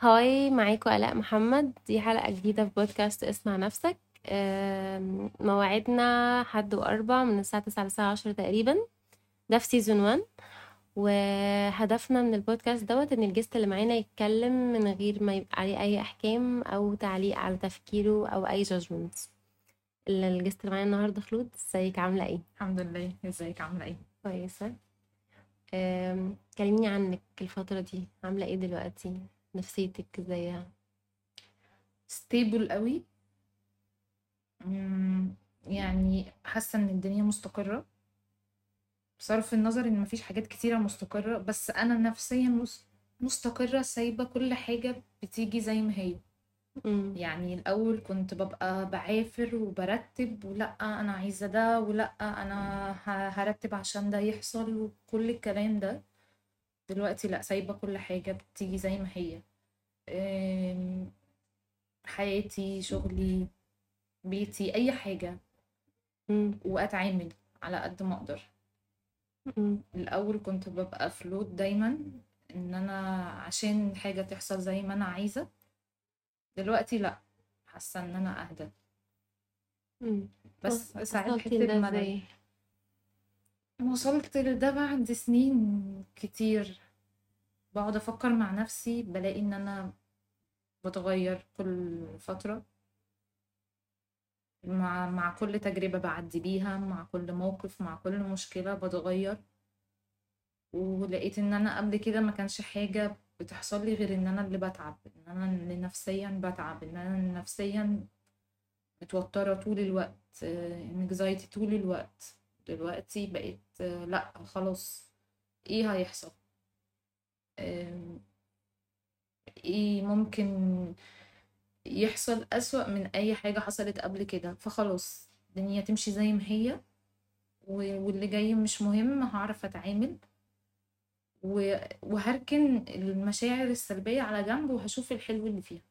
Hi معاكم آلاء محمد. دي حلقة جديدة في بودكاست اسمع نفسك. مواعيدنا حد وأربع من الساعة تسعة للساعة عشرة تقريبا. ده في season 1 وهدفنا من البودكاست دوت إن ال guest اللي معانا يتكلم من غير ما يبقى عليه أي أحكام أو تعليق على تفكيره أو أي judgment ال guest اللي معانا النهارده خلود إزيك؟ عاملة إيه؟ الحمد لله. إزيك؟ عاملة إيه؟ كويسة. كلميني عنك الفترة دي. عاملة إيه دلوقتي؟ نفسيتك ازيها ستيبل قوي. يعني حاسة إن الدنيا مستقرة. بصرف النظر إن مفيش حاجات كتيرة مستقرة بس أنا نفسيا مس- مستقرة سايبة كل حاجة بتيجي زي ما هي. يعني الأول كنت ببقى بعافر وبرتب ولأ أنا عايزة ده ولأ أنا هرتب عشان ده يحصل وكل الكلام ده. دلوقتي لأ سايبة كل حاجة بتيجي زي ما هي حياتي شغلي بيتي أي حاجة. وأتعامل على قد ما أقدر. الأول كنت ببقى فلوت دايما إن أنا عشان حاجة تحصل زي ما أنا عايزة دلوقتي لأ حاسة إن أنا أهدى. بس ساعات بملل إزاي وصلت لده بعد سنين كتير. بقعد أفكر مع نفسي بلاقي إن أنا بتغير كل فترة. مع مع كل تجربة بعدي بيها مع كل موقف مع كل مشكلة بتغير. ولقيت إن أنا قبل كده ما كانش حاجة بتحصل لي غير إن أنا اللي بتعب إن أنا اللي نفسيا بتعب إن أنا نفسيا متوترة طول الوقت انكزايتي طول الوقت. دلوقتي بقيت لأ خلاص إيه هيحصل إيه ممكن يحصل أسوأ من أي حاجة حصلت قبل كده فخلاص الدنيا تمشي زي ما هي واللي جاي مش مهم هعرف أتعامل و- وهركن المشاعر السلبية على جنب وهشوف الحلو اللي فيها.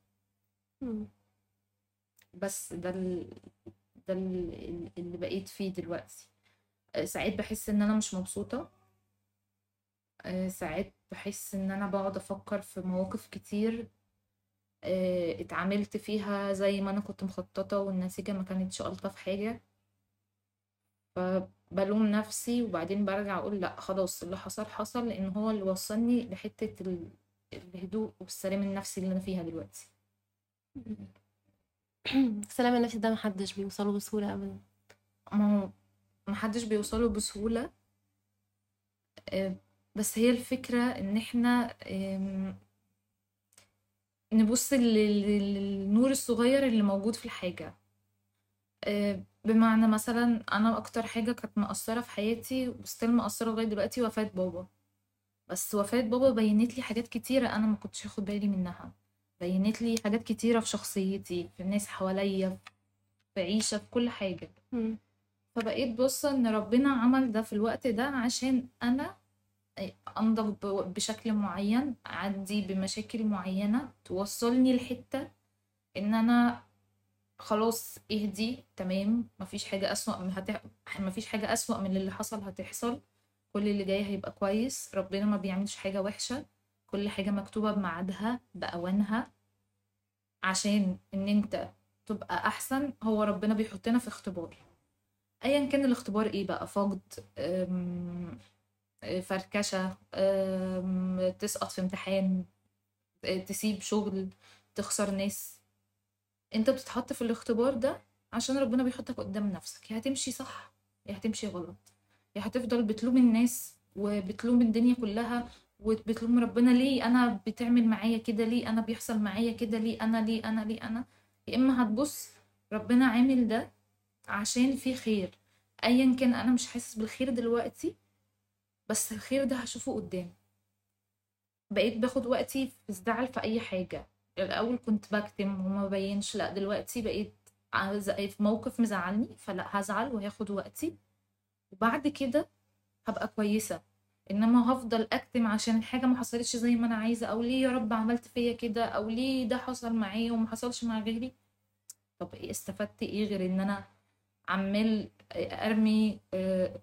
بس ده. ده ال- اللي بقيت فيه دلوقتي ساعات بحس إن أنا مش مبسوطة. آه، ساعات بحس إن أنا بقعد أفكر في مواقف كتير آه، اتعاملت فيها زي ما أنا كنت مخططة والنتيجة ما كانتش ألطف حاجة. فبلوم نفسي وبعدين برجع أقول لأ خلاص اللي حصل حصل لأن هو اللي وصلني لحتة ال- الهدوء والسلام النفسي اللي أنا فيها دلوقتي. السلام النفسي ده محدش بيوصله بسهولة أبدا. ما هو محدش بيوصله بسهولة. آه، بس هي الفكرة إن إحنا نبص لل- لل- للنور الصغير اللي موجود في الحاجة. آه، بمعنى مثلا أنا أكتر حاجة كانت مأثرة في حياتي وستيل مأثرة لغاية دلوقتي وفاة بابا. بس وفاة بابا بينت لي حاجات كتيرة أنا ما كنتش اخد بالي منها. بينت لي حاجات كتيرة في شخصيتي في الناس حواليا في عيشة في كل حاجة. مم. فبقيت بص إن ربنا عمل ده في الوقت ده عشان أنا أنضج ب- بشكل معين أعدي بمشاكل معينة توصلني لحتة إن أنا خلاص اهدي تمام مفيش حاجة أسوأ من هتح... مفيش حاجة أسوأ من اللي حصل هتحصل كل اللي جاي هيبقى كويس ربنا ما بيعملش حاجة وحشة كل حاجة مكتوبة بميعادها بأوانها عشان إن أنت تبقى أحسن هو ربنا بيحطنا في اختبار. ايا كان الاختبار إيه بقى؟ فقد أم، تسقط في امتحان تسيب شغل تخسر ناس. أنت بتتحط في الاختبار ده عشان ربنا بيحطك قدام نفسك. يا هتمشي صح يا هتمشي غلط. يا هتفضل بتلوم الناس وبتلوم الدنيا كلها وبتلوم ربنا. ليه أنا بتعمل معايا كده؟ ليه أنا بيحصل معايا كده؟ ليه أنا؟ ليه أنا؟ ليه أنا؟ يا إما هتبص ربنا عامل ده عشان في خير. ايا كان أنا مش حاسس بالخير دلوقتي بس الخير ده هشوفه قدام. بقيت باخد وقتي في الزعل في أي حاجة. الأول كنت بكتم وما بينش لأ دلوقتي بقيت عايزة في موقف مزعلني فلأ هزعل وهاخد وقتي. وبعد كده هبقى كويسة. إنما هفضل أكتم عشان الحاجة ما حصلتش زي ما أنا عايزة أو ليه يا رب عملت فيا كده أو ليه ده حصل معايا وما حصلش مع غيري؟ طب إيه استفدت إيه غير إن أنا عمال أرمي آه،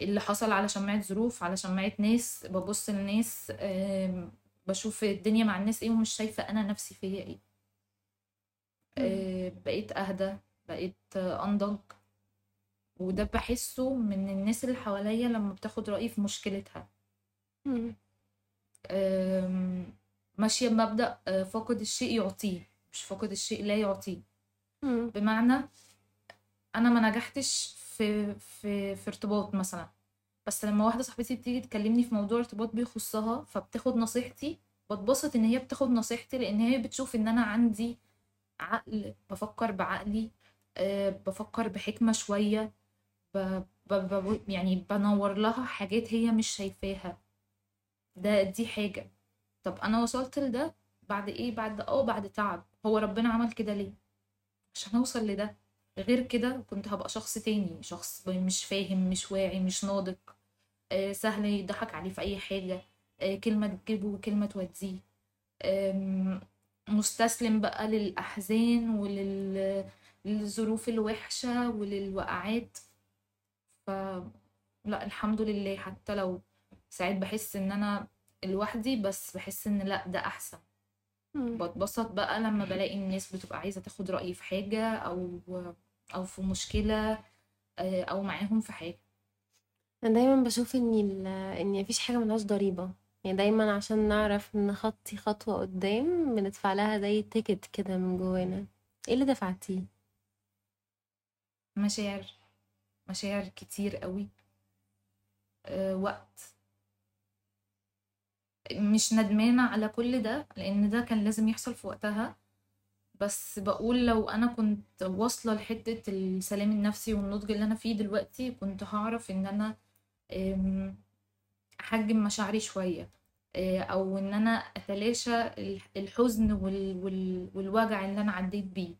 اللي حصل على شماعة ظروف على شماعة ناس ببص لناس آم، بشوف الدنيا مع الناس إيه ومش شايفة أنا نفسي فيا إيه. آه، بقيت أهدى بقيت أنضج. وده بحسه من الناس اللي حواليا لما بتاخد رأيي في مشكلتها. ماشية بمبدأ آه، فاقد الشيء يعطيه مش فاقد الشيء لا يعطيه. بمعنى أنا ما نجحتش في في في ارتباط مثلا. بس لما واحدة صاحبتي بتيجي تكلمني في موضوع ارتباط بيخصها فبتاخد نصيحتي. بتبسط إن هي بتاخد نصيحتي لأن هي بتشوف إن أنا عندي عقل بفكر بعقلي أه بفكر بحكمة شوية ب... ب... ب... يعني بنور لها حاجات هي مش شايفاها. ده دي حاجة. طب أنا وصلت لده؟ بعد إيه؟ بعد آه بعد تعب. هو ربنا عمل كده ليه؟ عشان أوصل لده. غير كده كنت هبقى شخص تاني شخص مش فاهم مش واعي مش ناضج. آه، سهل يضحك عليه في أي حاجة. آه، كلمة تجيبه وكلمة توديه. مستسلم بقى للأحزان ولل للظروف الوحشة وللوقعات. ف لا الحمد لله. حتى لو ساعات بحس إن أنا لوحدي بس بحس إن لا ده أحسن. بتبسط بقى لما بلاقي الناس بتبقى عايزة تاخد رأيي في حاجة أو أو في مشكلة آه، أو معاهم في حاجة. أنا دايما بشوف إن ال... إن مفيش حاجة ملهاش ضريبة. يعني دايما عشان نعرف نخطي خطوة قدام بندفع لها زي تيكت كده من جوانا. إيه اللي دفعتيه؟ مشاعر. مشاعر كتير قوي. آه، وقت. مش ندمانة على كل ده لأن ده كان لازم يحصل في وقتها. بس بقول لو أنا كنت واصلة لحتة السلام النفسي والنضج اللي أنا فيه دلوقتي كنت هعرف إن أنا أم، أحجم مشاعري شوية آه، أو إن أنا أتلاشى الح- الحزن وال... وال... والوجع اللي أنا عديت بيه.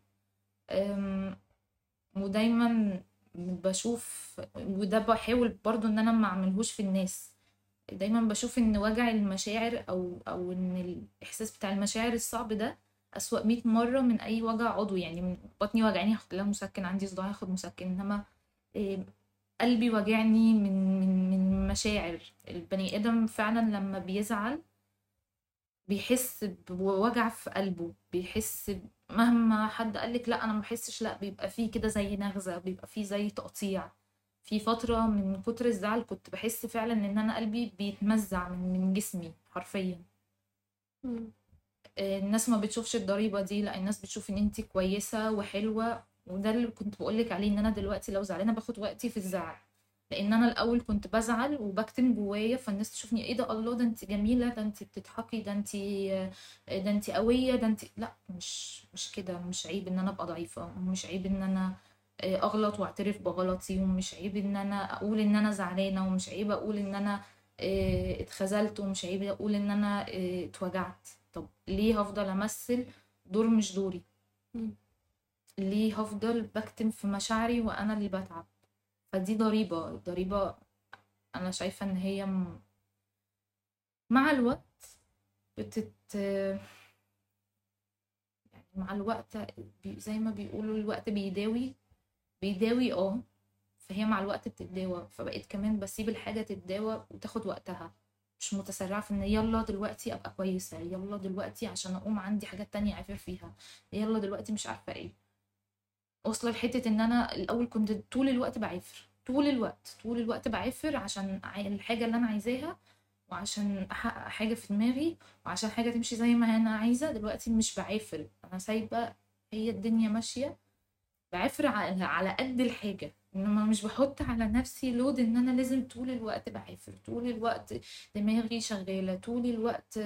ودايما بشوف وده بحاول برضو إن أنا ما أعملهوش في الناس. دايما بشوف إن وجع المشاعر أو أو إن الإحساس بتاع المشاعر الصعب ده أسوأ 100 مرة من أي وجع عضوي. يعني بطني وجعاني هاخد لها مسكن عندي صداع هاخد مسكن. إنما إيه، قلبي وجعني من من من مشاعر. البني آدم فعلا لما بيزعل بيحس بوجع في قلبه بيحس مهما حد قالك لا أنا ما بحسش لا بيبقى فيه كده زي نغزة بيبقى فيه زي تقطيع. في فترة من كتر الزعل كنت بحس فعلا إن أنا قلبي بيتمزع من من جسمي حرفيا مم. الناس ما بتشوفش الضريبة دي لا الناس بتشوف إن أنتي كويسة وحلوة وده اللي كنت بقولك عليه إن أنا دلوقتي لو زعلانة باخد وقتي في الزعل لأن أنا الأول كنت بزعل وبكتم جوايا فالناس تشوفني إيه ده الله ده انت جميلة ده انت بتضحكي ده انت ده انت قوية ده انت لا مش مش كده مش عيب إن أنا أبقى ضعيفة ومش عيب إن أنا أغلط واعترف بغلطي ومش عيب إن أنا أقول إن أنا زعلانة ومش عيب أقول إن أنا آه، اتخذلت ومش عيب أقول إن أنا آه، اتوجعت. طب ليه هفضل أمثل دور مش دوري. ليه هفضل بكتم في مشاعري وأنا اللي بتعب؟ فدي ضريبة ضريبة أنا شايفة إن هي م- مع الوقت بتت يعني مع الوقت بي- زي ما بيقولوا الوقت بيداوي بيداوي آه فهي مع الوقت بتتداوى. فبقيت كمان بسيب الحاجة تتداوى وتاخد وقتها. مش متسرعة في إن يلا دلوقتي أبقى كويسة يلا دلوقتي عشان أقوم عندي حاجات تانية اعافر فيها. يلا دلوقتي مش عارفة إيه. واصلة لحتة إن أنا الأول كنت طول الوقت بعافر طول الوقت طول الوقت بعافر عشان الحاجة اللي أنا عايزاها وعشان أحقق حاجة في دماغي وعشان حاجة تمشي زي ما أنا عايزة. دلوقتي مش بعافر أنا سايبة هي الدنيا ماشية بعافر على على قد الحاجة. إنما مش بحط على نفسي لود إن أنا لازم طول الوقت بعافر طول الوقت دماغي شغالة طول الوقت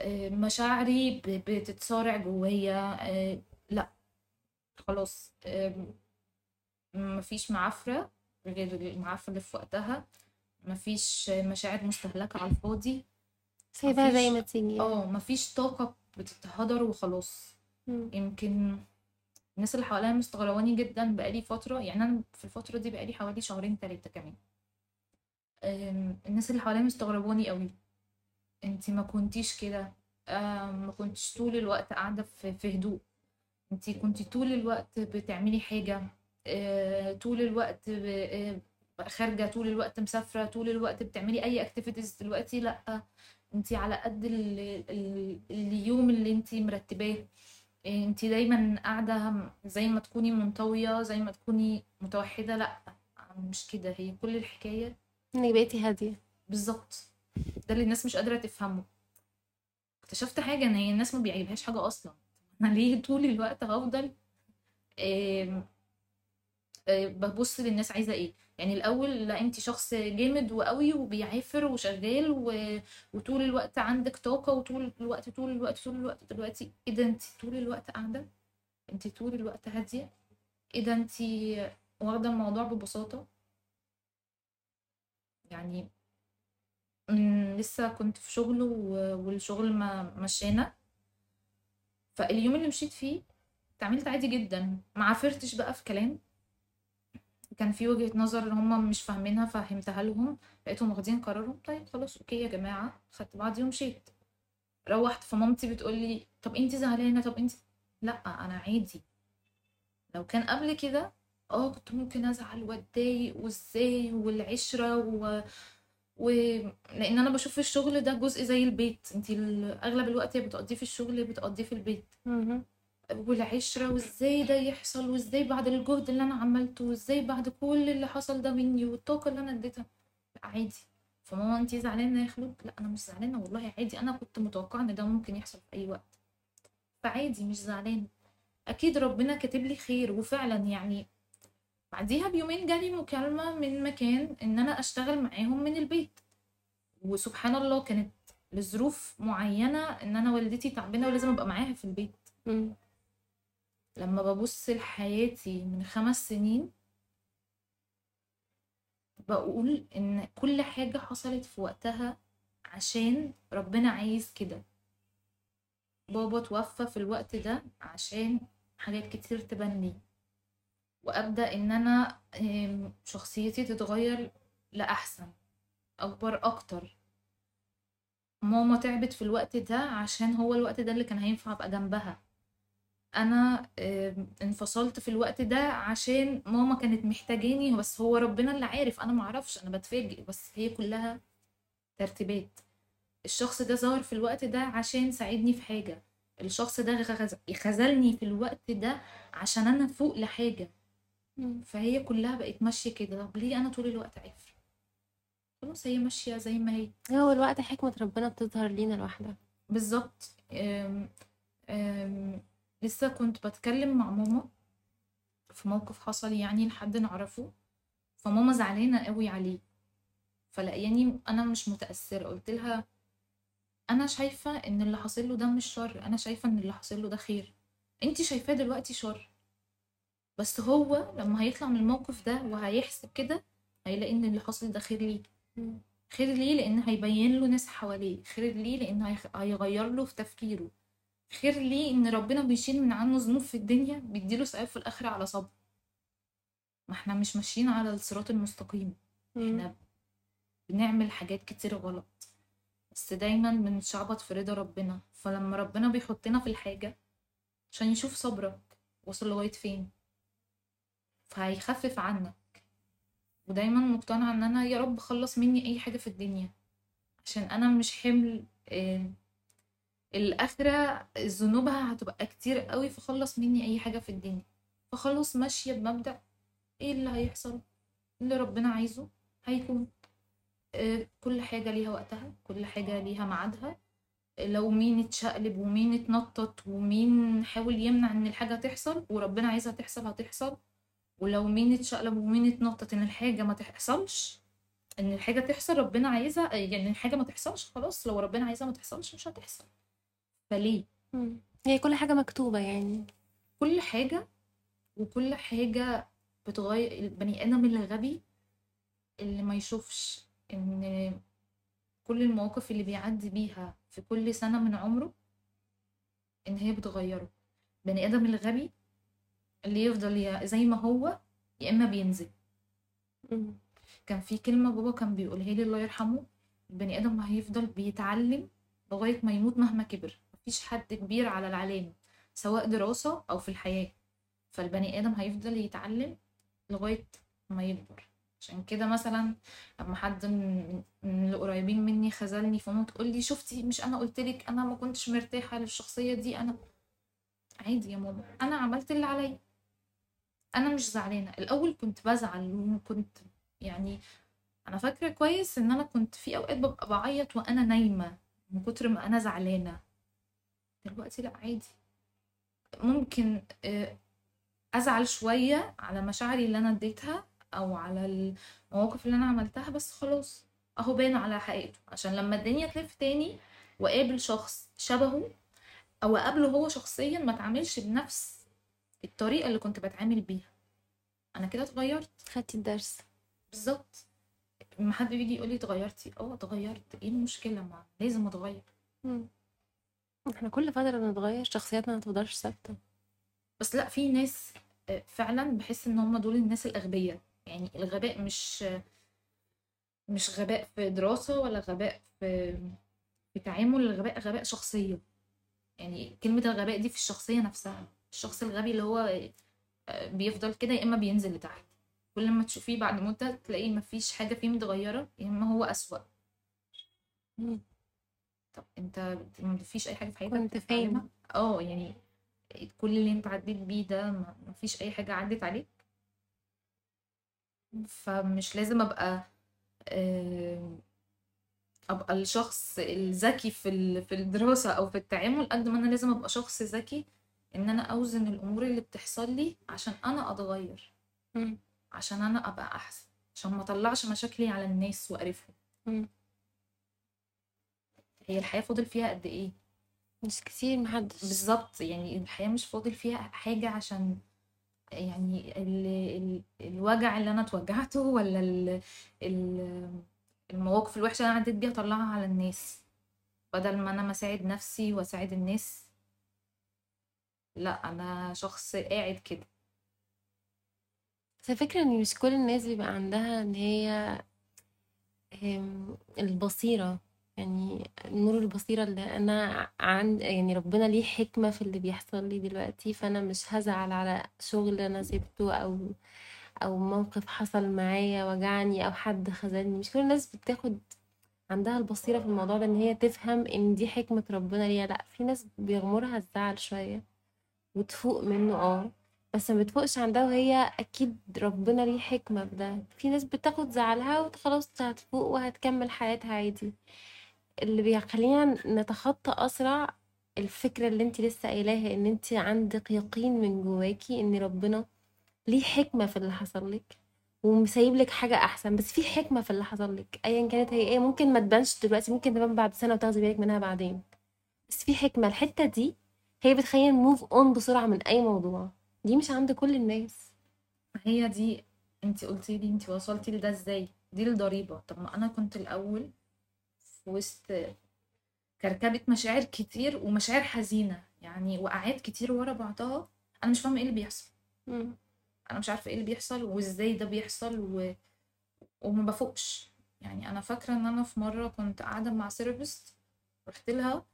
آه، مشاعري بتتصارع جوايا آه، لأ. خلاص مفيش معافرة غير المعافرة اللي في وقتها. مفيش مشاعر مستهلكة على الفاضي. سايبها زي ما تيجي. آه مفيش طاقة بتتهدر وخلاص. يمكن الناس اللي حواليا مستغرباني جدا بقالي فترة يعني أنا في الفترة دي بقالي حوالي شهرين تلاتة كمان. الناس اللي حواليا مستغرباني قوي. انتي ما كنتيش كده. ما كنتش طول الوقت قاعدة في هدوء. انتي كنتي طول الوقت بتعملي حاجة. أه، طول الوقت أه، خارجة طول الوقت مسافرة طول الوقت بتعملي أي اكتيفيتيز دلوقتي؟ لأ. انت على قد ال... ال... اليوم اللي انت مرتباه. انت دايما قاعدة زي ما تكوني منطوية زي ما تكوني متوحدة. لأ مش كده. هي كل الحكاية انك بقيتي هادية. بالظبط. ده اللي الناس مش قادرة تفهمه. اكتشفت حاجة إن هي الناس ما بيعجبهاش حاجة أصلا. أنا ليه طول الوقت هفضل آه، ببص للناس عايزة إيه. يعني الأول لا أنت شخص جامد وقوي وبيعافر وشغال و... وطول الوقت عندك طاقة وطول الوقت طول الوقت طول الوقت دلوقتي. إيه ده أنت طول الوقت قاعدة؟ أنت طول الوقت هادية؟ إيه ده أنت واخدة الموضوع ببساطة؟ يعني لسه كنت في شغل والشغل ما مشينا فاليوم اللي مشيت فيه اتعاملت عادي جدا. ما عافرتش بقى في كلام. كان في وجهة نظر هم مش فاهمينها فهمتها لهم لقيتهم واخدين قرارهم. طيب خلاص أوكي يا جماعة خدت بعضي ومشيت روحت فمامتي بتقول لي طب انت زعلانة؟ طب انت؟ لأ أنا عادي. لو كان قبل كده آه كنت ممكن أزعل وأتضايق وإزاي والعشرة و... و لأن أنا بشوف الشغل ده جزء زي البيت. انت أغلب الوقت بتقضيه في الشغل بتقضيه في البيت. والعشرة وإزاي ده يحصل وإزاي بعد الجهد اللي أنا عملته وإزاي بعد كل اللي حصل ده مني والطاقة اللي أنا اديتها. لأ عادي. فماما انتي زعلانة يا خلود لأ أنا مش زعلانة والله عادي. أنا كنت متوقعة إن ده ممكن يحصل في أي وقت. فعادي مش زعلانة. أكيد ربنا كاتب لي خير وفعلا يعني بعديها بيومين جالي مكالمة من مكان إن أنا أشتغل معاهم من البيت. وسبحان الله كانت لظروف معينة إن أنا والدتي تعبانة ولازم أبقى معاها في البيت. لما ببص لحياتي من خمس سنين بقول إن كل حاجة حصلت في وقتها عشان ربنا عايز كده. بابا توفى في الوقت ده عشان حاجات كتير تبان لي وأبدأ إن أنا شخصيتي تتغير لأحسن أكبر أكتر. ماما تعبت في الوقت ده عشان هو الوقت ده اللي كان هينفع أبقى جنبها. أنا انفصلت في الوقت ده عشان ماما كانت محتاجاني بس هو ربنا اللي عارف أنا معرفش أنا بتفاجئ بس هي كلها ترتيبات. الشخص ده ظهر في الوقت ده عشان ساعدني في حاجة. الشخص ده خذلني في الوقت ده عشان أنا فوق لحاجة. مم. فهي كلها بقت ماشية كده. طب ليه أنا طول الوقت عافر خلاص هي ماشية زي ما هي. هو الوقت حكمة ربنا بتظهر لينا لوحدها. بالظبط. لسه كنت بتكلم مع ماما في موقف حصل يعني لحد نعرفه فماما زعلانة قوي عليه. فلاقياني أنا مش متأثرة قلت لها أنا شايفة إن اللي حاصل له ده مش شر أنا شايفة إن اللي حاصل له ده خير. أنتي شايفاه دلوقتي شر. بس هو لما هيطلع من الموقف ده وهيحسب كده هيلاقي إن اللي حاصل ده خير ليه. خير ليه؟ لأن هيبين له ناس حواليه. خير ليه؟ لأن هيغير له في تفكيره. خير ليه إن ربنا بيشيل من عنه ذنوب في الدنيا بيديله ثواب في الاخره على صبر. ما إحنا مش ماشيين على الصراط المستقيم. إحنا بنعمل حاجات كتير غلط. بس دايما بنشعبط في رضا ربنا. فلما ربنا بيحطنا في الحاجة عشان يشوف صبرك وصل لغاية فين؟ فهيخفف عنك. ودايما مقتنعة إن أنا يا رب خلص مني أي حاجة في الدنيا. عشان أنا مش حمل الاخرة ذنوبها هتبقى كتير قوي فخلص مني أي حاجة في الدنيا. فخلص ماشية بمبدأ إيه اللي هيحصل؟ اللي ربنا عايزه هيكون آه، كل حاجة ليها وقتها كل حاجة ليها ميعادها. لو مين اتشقلب ومين اتنطط ومين حاول يمنع إن الحاجة تحصل وربنا عايزها تحصل هتحصل. ولو مين اتشقلب ومين اتنطط إن الحاجة ما تحصلش إن الحاجة تحصل ربنا عايزها يعني الحاجة ما تحصلش خلاص لو ربنا عايزها ما تحصلش مش هتحصل. فليه؟ مم. هي كل حاجة مكتوبة يعني. كل حاجة وكل حاجة بتغير البني آدم الغبي اللي ما يشوفش إن كل المواقف اللي بيعدي بيها في كل سنة من عمره إن هي بتغيره. بني آدم الغبي اللي يفضل يا زي ما هو يا إما بينزل. مم. كان في كلمة بابا كان بيقولها لي الله يرحمه البني آدم هيفضل بيتعلم لغاية ما يموت مهما كبر. مفيش حد كبير على العلام سواء دراسة أو في الحياة. فالبني آدم هيفضل يتعلم لغاية ما يكبر. عشان كده مثلا لما حد من القريبين مني خذلني فماما تقول لي شفتي مش أنا قلت لك أنا ما كنتش مرتاحة للشخصية دي أنا عادي يا ماما أنا عملت اللي عليا. أنا مش زعلانة. الأول كنت بزعل وكنت يعني أنا فاكرة كويس إن أنا كنت في أوقات ببقى بعيط وأنا نايمة من كتر ما أنا زعلانة. دلوقتي لا عادي. ممكن آه، أزعل شوية على مشاعري اللي أنا اديتها أو على المواقف اللي أنا عملتها بس خلاص أهو باين على حقيقته. عشان لما الدنيا تلف تاني وأقابل شخص شبهه أو أقابله هو شخصيا ما اتعاملش بنفس الطريقة اللي كنت بتعامل بيها. أنا كده اتغيرت. خدتي الدرس. بالظبط. لما حد بيجي يقول لي اتغيرتي؟ أه اتغيرت. إيه المشكلة؟ ما لازم أتغير. مم. إحنا كل فترة بنتغير شخصياتنا ما تفضلش ثابتة. بس لا في ناس آه، فعلا بحس إن هم دول الناس الأغبياء. يعني الغباء مش مش غباء في دراسة ولا غباء في في تعامل الغباء غباء شخصية. يعني كلمة الغباء دي في الشخصية نفسها. الشخص الغبي اللي هو آه، بيفضل كده يا إما بينزل لتحت. كل ما تشوفيه بعد مدة تلاقيه مفيش حاجة فيه متغيرة يا إما هو أسوأ. طب انت مفيش أي حاجة في حياتك كنت؟ فين آه يعني كل اللي انت عديت بيه ده ما- مفيش أي حاجة عدت عليك فمش لازم أبقى آه، أبقى الشخص الذكي في في الدراسة أو في التعامل قد ما أنا لازم أبقى شخص ذكي إن أنا أوزن الأمور اللي بتحصل لي عشان أنا أتغير. عشان أنا أبقى أحسن عشان ما أطلعش مشاكلي على الناس وأقرفهم. هي الحياة فاضل فيها قد إيه؟ مش كتير محدش بالظبط يعني الحياة مش فاضل فيها حاجة عشان يعني ال ال الوجع اللي أنا اتوجعته ولا ال ال المواقف الوحشة اللي أنا عديت بيها اطلعها على الناس. بدل ما أنا مساعد نفسي وأساعد الناس لأ أنا شخص قاعد كده. بس الفكرة إن مش كل الناس بيبقى عندها إن هي هم، البصيرة. يعني نور البصيرة اللي أنا عند يعني ربنا ليه حكمة في اللي بيحصل لي دلوقتي فأنا مش هزعل على شغل أنا سبته أو أو موقف حصل معايا وجعني أو حد خذلني. مش كل الناس بتاخد عندها البصيرة في الموضوع ده إن هي تفهم إن دي حكمة ربنا ليها. لأ في ناس بيغمرها الزعل شوية وتفوق منه آه بس ما بتفوقش عندها وهي أكيد ربنا ليه حكمة في ده. في ناس بتاخد زعلها وخلاص هتفوق وهتكمل حياتها عادي. اللي بيخلينا نتخطى أسرع الفكرة اللي انت لسه قايلاها إن انت عندك يقين من جواكي إن ربنا ليه حكمة في اللي حصل لك ومسيب لك حاجة أحسن بس في حكمة في اللي حصل لك أيا كانت هي إيه ممكن ما تبانش دلوقتي ممكن تبان بعد سنة وتاخدي بالك منها بعدين بس في حكمة. الحتة دي هي بتخلينا نموف اون بسرعة من أي موضوع. دي مش عند كل الناس. هي دي انت قلتي لي انت وصلتي لده إزاي؟ دي الضريبة. طب ما أنا كنت الأول في وسط كركبة مشاعر كتير ومشاعر حزينة يعني وقعات كتير ورا بعضها. أنا مش فاهمة إيه اللي بيحصل. مم. أنا مش عارفة إيه اللي بيحصل وإزاي ده بيحصل و... وما بفوقش. يعني أنا فاكرة إن أنا في مرة كنت قاعدة مع therapist رحت لها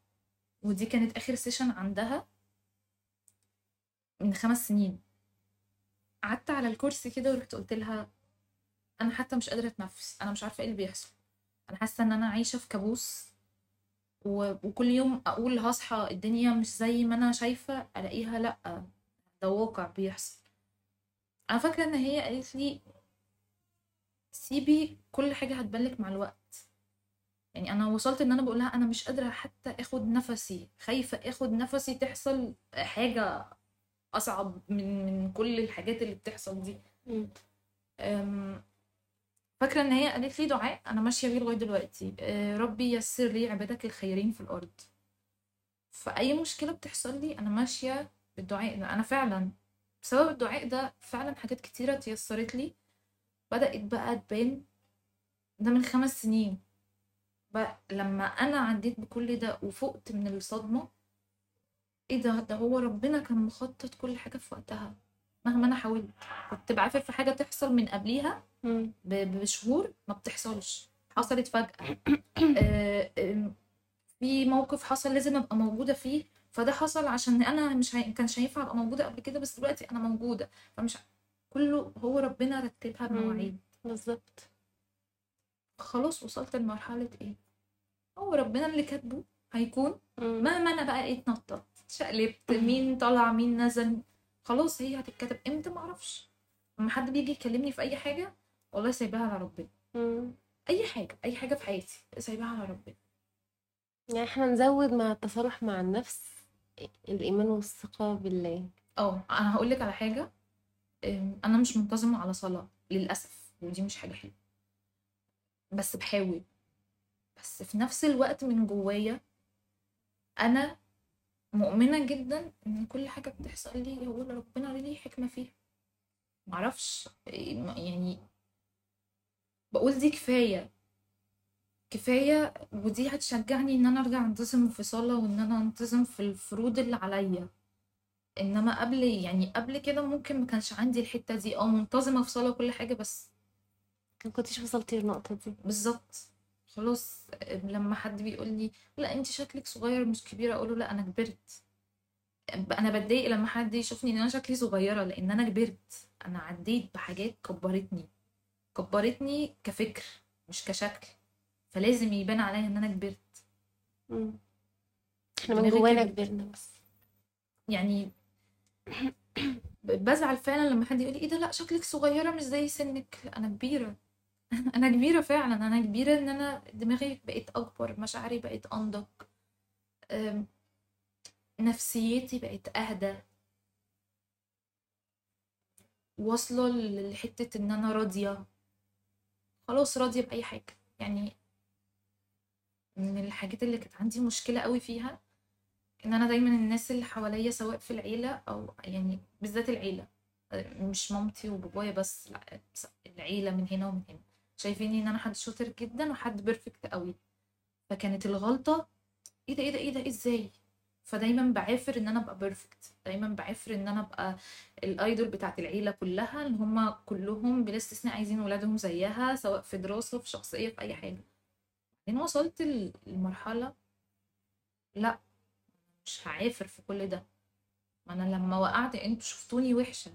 ودي كانت آخر session عندها من خمس سنين. قعدت على الكرسي كده ورحت قلت لها أنا حتى مش قادرة أتنفس أنا مش عارفة إيه اللي بيحصل. أنا حاسة إن أنا عايشة في كابوس و... وكل يوم أقول هصحى الدنيا مش زي ما أنا شايفة ألاقيها لأ ده واقع بيحصل. أنا فاكرة إن هي قالت لي سيبي كل حاجة هتبانلك مع الوقت. يعني أنا وصلت إن أنا بقول لها أنا مش قادرة حتى آخد نفسي خايفة آخد نفسي تحصل حاجة أصعب من من كل الحاجات اللي بتحصل دي. أم، فاكرة إن هي قالت لي دعاء؟ أنا ماشية بيه لغاية دلوقتي. أه، ربي يسر لي عبادك الخيرين في الأرض. فأي مشكلة بتحصل لي أنا ماشية بالدعاء ده. أنا فعلا بسبب الدعاء ده فعلا حاجات كتيرة تيسرت لي. بدأت بقى تبان ده من خمس سنين. بقى لما أنا عديت بكل ده وفقت من الصدمة إيه ده؟ ده هو ربنا كان مخطط كل حاجة في وقتها. مهما أنا حاولت. كنت بعافر في حاجة تحصل من قبليها بشهور ما بتحصلش. حصلت فجأة. آه، في موقف حصل لازم أبقى موجودة فيه. فده حصل عشان أنا مش هي... كانش هينفع أبقى موجودة قبل كده بس دلوقتي أنا موجودة. فمش كله هو ربنا رتبها. بمواعيد. بالظبط. خلاص وصلت لمرحلة إيه؟ هو ربنا اللي كاتبه هيكون. مهما أنا بقى إيه اتنطط شقلبت مين طلع مين نزل. خلاص هي هتتكتب إمتى معرفش. لما حد بيجي يكلمني في أي حاجة والله سايباها على ربنا. أي حاجة أي حاجة في حياتي سايباها على ربنا. يعني إحنا نزود مع التصالح مع النفس الإيمان والثقة بالله. آه أنا هقول لك على حاجة. أم، أنا مش منتظمة على صلاة للأسف. ودي مش حاجة حلوة. بس بحاول. بس في نفس الوقت من جوايا أنا مؤمنة جدا إن كل حاجة بتحصل لي هو ربنا ليه حكمة فيها؟ معرفش. يعني بقول دي كفاية. كفاية ودي هتشجعني إن أنا أرجع أنتظم في صلاة وإن أنا أنتظم في الفروض اللي عليا. إنما قبل يعني قبل كده ممكن ما كانش عندي الحتة دي. آه منتظمة في صلاة وكل حاجة بس ما كنتش وصلتي للنقطة دي. بالظبط. خلاص لما حد بيقول لي لا انت شكلك صغير مش كبيرة. أقول له لا أنا كبرت. أنا بتضايق لما حد يشوفني إن أنا شكلي صغيرة لأن أنا كبرت. أنا عديت بحاجات كبرتني كبرتني كفكر مش كشكل. فلازم يبان عليا إن أنا كبرت. مم. إحنا من جوانا. كبرنا بس. يعني بزعل فعلا لما حد يقول لي إيه ده؟ لا شكلك صغيرة مش زي سنك. لا أنا كبيرة. أنا كبيرة فعلا. أنا كبيرة إن أنا دماغي بقت أكبر مشاعري بقت أنضج. نفسيتي بقت أهدى. واصلة لحتة إن أنا راضية. خلاص راضية بأي حاجة. يعني من الحاجات اللي كانت عندي مشكلة قوي فيها إن أنا دايما الناس اللي حواليا سواء في العيلة أو يعني بالذات العيلة مش مامتي وبابايا بس لا العيلة من هنا ومن هنا. شايفيني إن أنا حد شاطر جدا وحد بيرفكت قوي. فكانت الغلطة إيه ده إيه ده إيه ده إزاي؟ فدايما بعافر إن أنا أبقى perfect دايما بعافر إن أنا أبقى ال idol بتاعت العيلة كلها إن هم كلهم بلا استثناء عايزين ولادهم زيها سواء في دراسة في شخصية في أي حاجة. بعدين وصلت لمرحله لا مش هعافر في كل ده. ما أنا لما وقعت أنتوا شفتوني وحشة.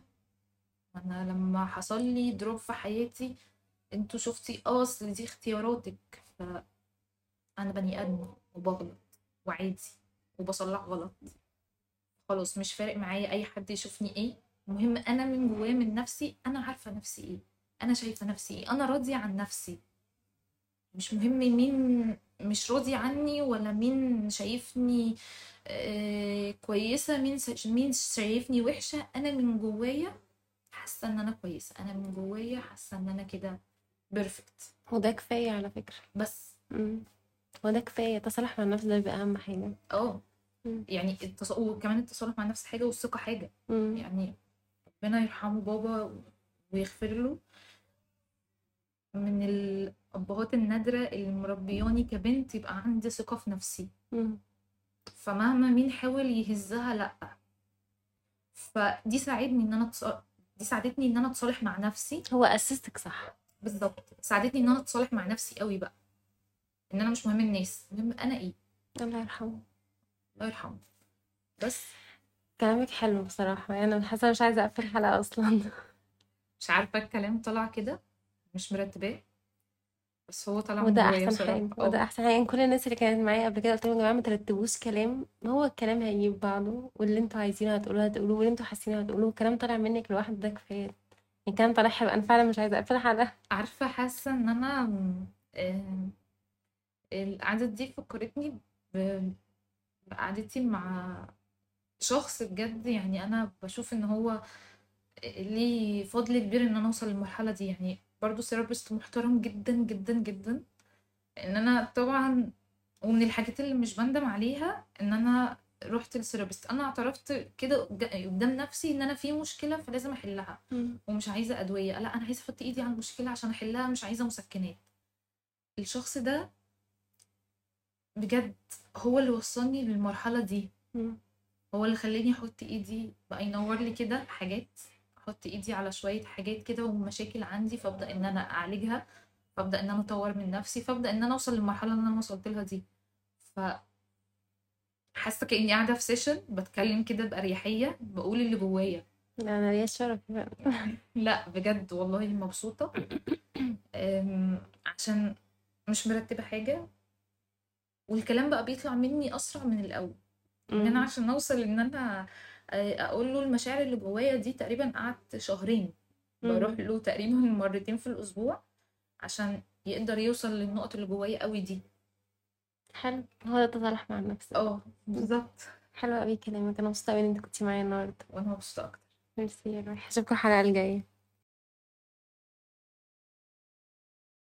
ما أنا لما حصل لي drop في حياتي أنتوا شفتي آه اصل دي اختياراتك؟ ف أنا بني آدم وبغلط وعادي وبصلح غلط. خلاص مش فارق معايا أي حد يشوفني إيه. المهم أنا من جوايا من نفسي أنا عارفة نفسي إيه. أنا شايفة نفسي إيه. أنا راضية عن نفسي. مش مهم مين مش راضي عني ولا مين شايفني آه كويسة مين مين شايفني وحشة. أنا من جوايا حاسة إن أنا كويسة. أنا من جوايا حاسة إن أنا كده بيرفكت وده كفاية على فكرة. بس. مم. وده كفاية. تصالح مع النفس ده بيبقى أهم حاجة. آه. يعني التص... وكمان التصالح مع النفس حاجة والثقة حاجة. مم. يعني ربنا يرحمه بابا ويغفر له من الأبهات النادرة اللي مربياني كبنت يبقى عندي ثقة في نفسي. مم. فمهما مين حاول يهزها لأ. فدي ساعدني إن أنا تص... دي ساعدتني إن أنا أتصالح مع نفسي. هو أسستك صح. بالظبط ساعدتني إن أنا أتصالح مع نفسي قوي بقى. إن أنا مش مهم الناس مهم أنا إيه. الله يرحمه. الله يرحمه. بس. كلامك حلو بصراحة. يعني أنا حاسة مش عايزة أقفل الحلقة أصلا. مش عارفة الكلام طلع كده. مش مرتباه. بس هو طلع وده أحسن بصراحة. حاجة. وده أحسن حاجة. يعني كل الناس اللي كانت معايا قبل كده قلت لهم يا جماعة ما ترتبوش كلام. هو الكلام هيجيب بعضه. واللي أنتوا عايزينه هتقولوه هتقولوه. واللي أنتوا حاسينه هتقولوه. الكلام طالع منك لوحده. ده كفاية. الكلام طالع حلو أنا فعلا مش عايزة أقفل الحلقة عارفة حاسة إن أنا آه، القعدة دي فكرتني بقعدتي مع شخص بجد يعني أنا بشوف إن هو ليه فضل كبير إن أنا أوصل للمرحلة دي. يعني برضو therapist محترم جدا جدا جدا. إن أنا طبعا ومن الحاجات اللي مش بندم عليها إن أنا رحت لل therapist. أنا اعترفت كده قد- قدام نفسي إن أنا في مشكلة فلازم أحلها. ومش عايزة أدوية. لا أنا عايزة أحط إيدي على المشكلة عشان أحلها مش عايزة مسكنات. الشخص ده بجد هو اللي وصلني للمرحلة دي. هو اللي خلاني أحط إيدي. بقى ينور لي كده حاجات. أحط إيدي على شوية حاجات كده ومشاكل عندي فأبدأ إن أنا أعالجها. فأبدأ إن أنا أطور من نفسي. فأبدأ إن أنا أوصل للمرحلة اللي أنا وصلت لها دي. ف حاسة كأني قاعدة في سيشن بتكلم كده بأريحية بقول اللي جوايا لا أنا ليا الشرف. لا بجد والله مبسوطة أم، عشان مش مرتبة حاجة والكلام بقى بيطلع مني أسرع من الأول إن أنا. عشان أوصل إن أنا آه، أقول له المشاعر اللي جوايا دي تقريبا قعدت شهرين بروح. له تقريبا مرتين في الأسبوع عشان يقدر يوصل للنقط اللي جوايا قوي دي حلو. هو ده التصالح مع النفس آه بالظبط. حلو قوي كلامك. أنا مبسوطة قوي إن أنت كنتي معايا النهارده. وأنا مبسوطة أكتر. ميرسي يا روحي. اشوفكم الحلقة الجاية.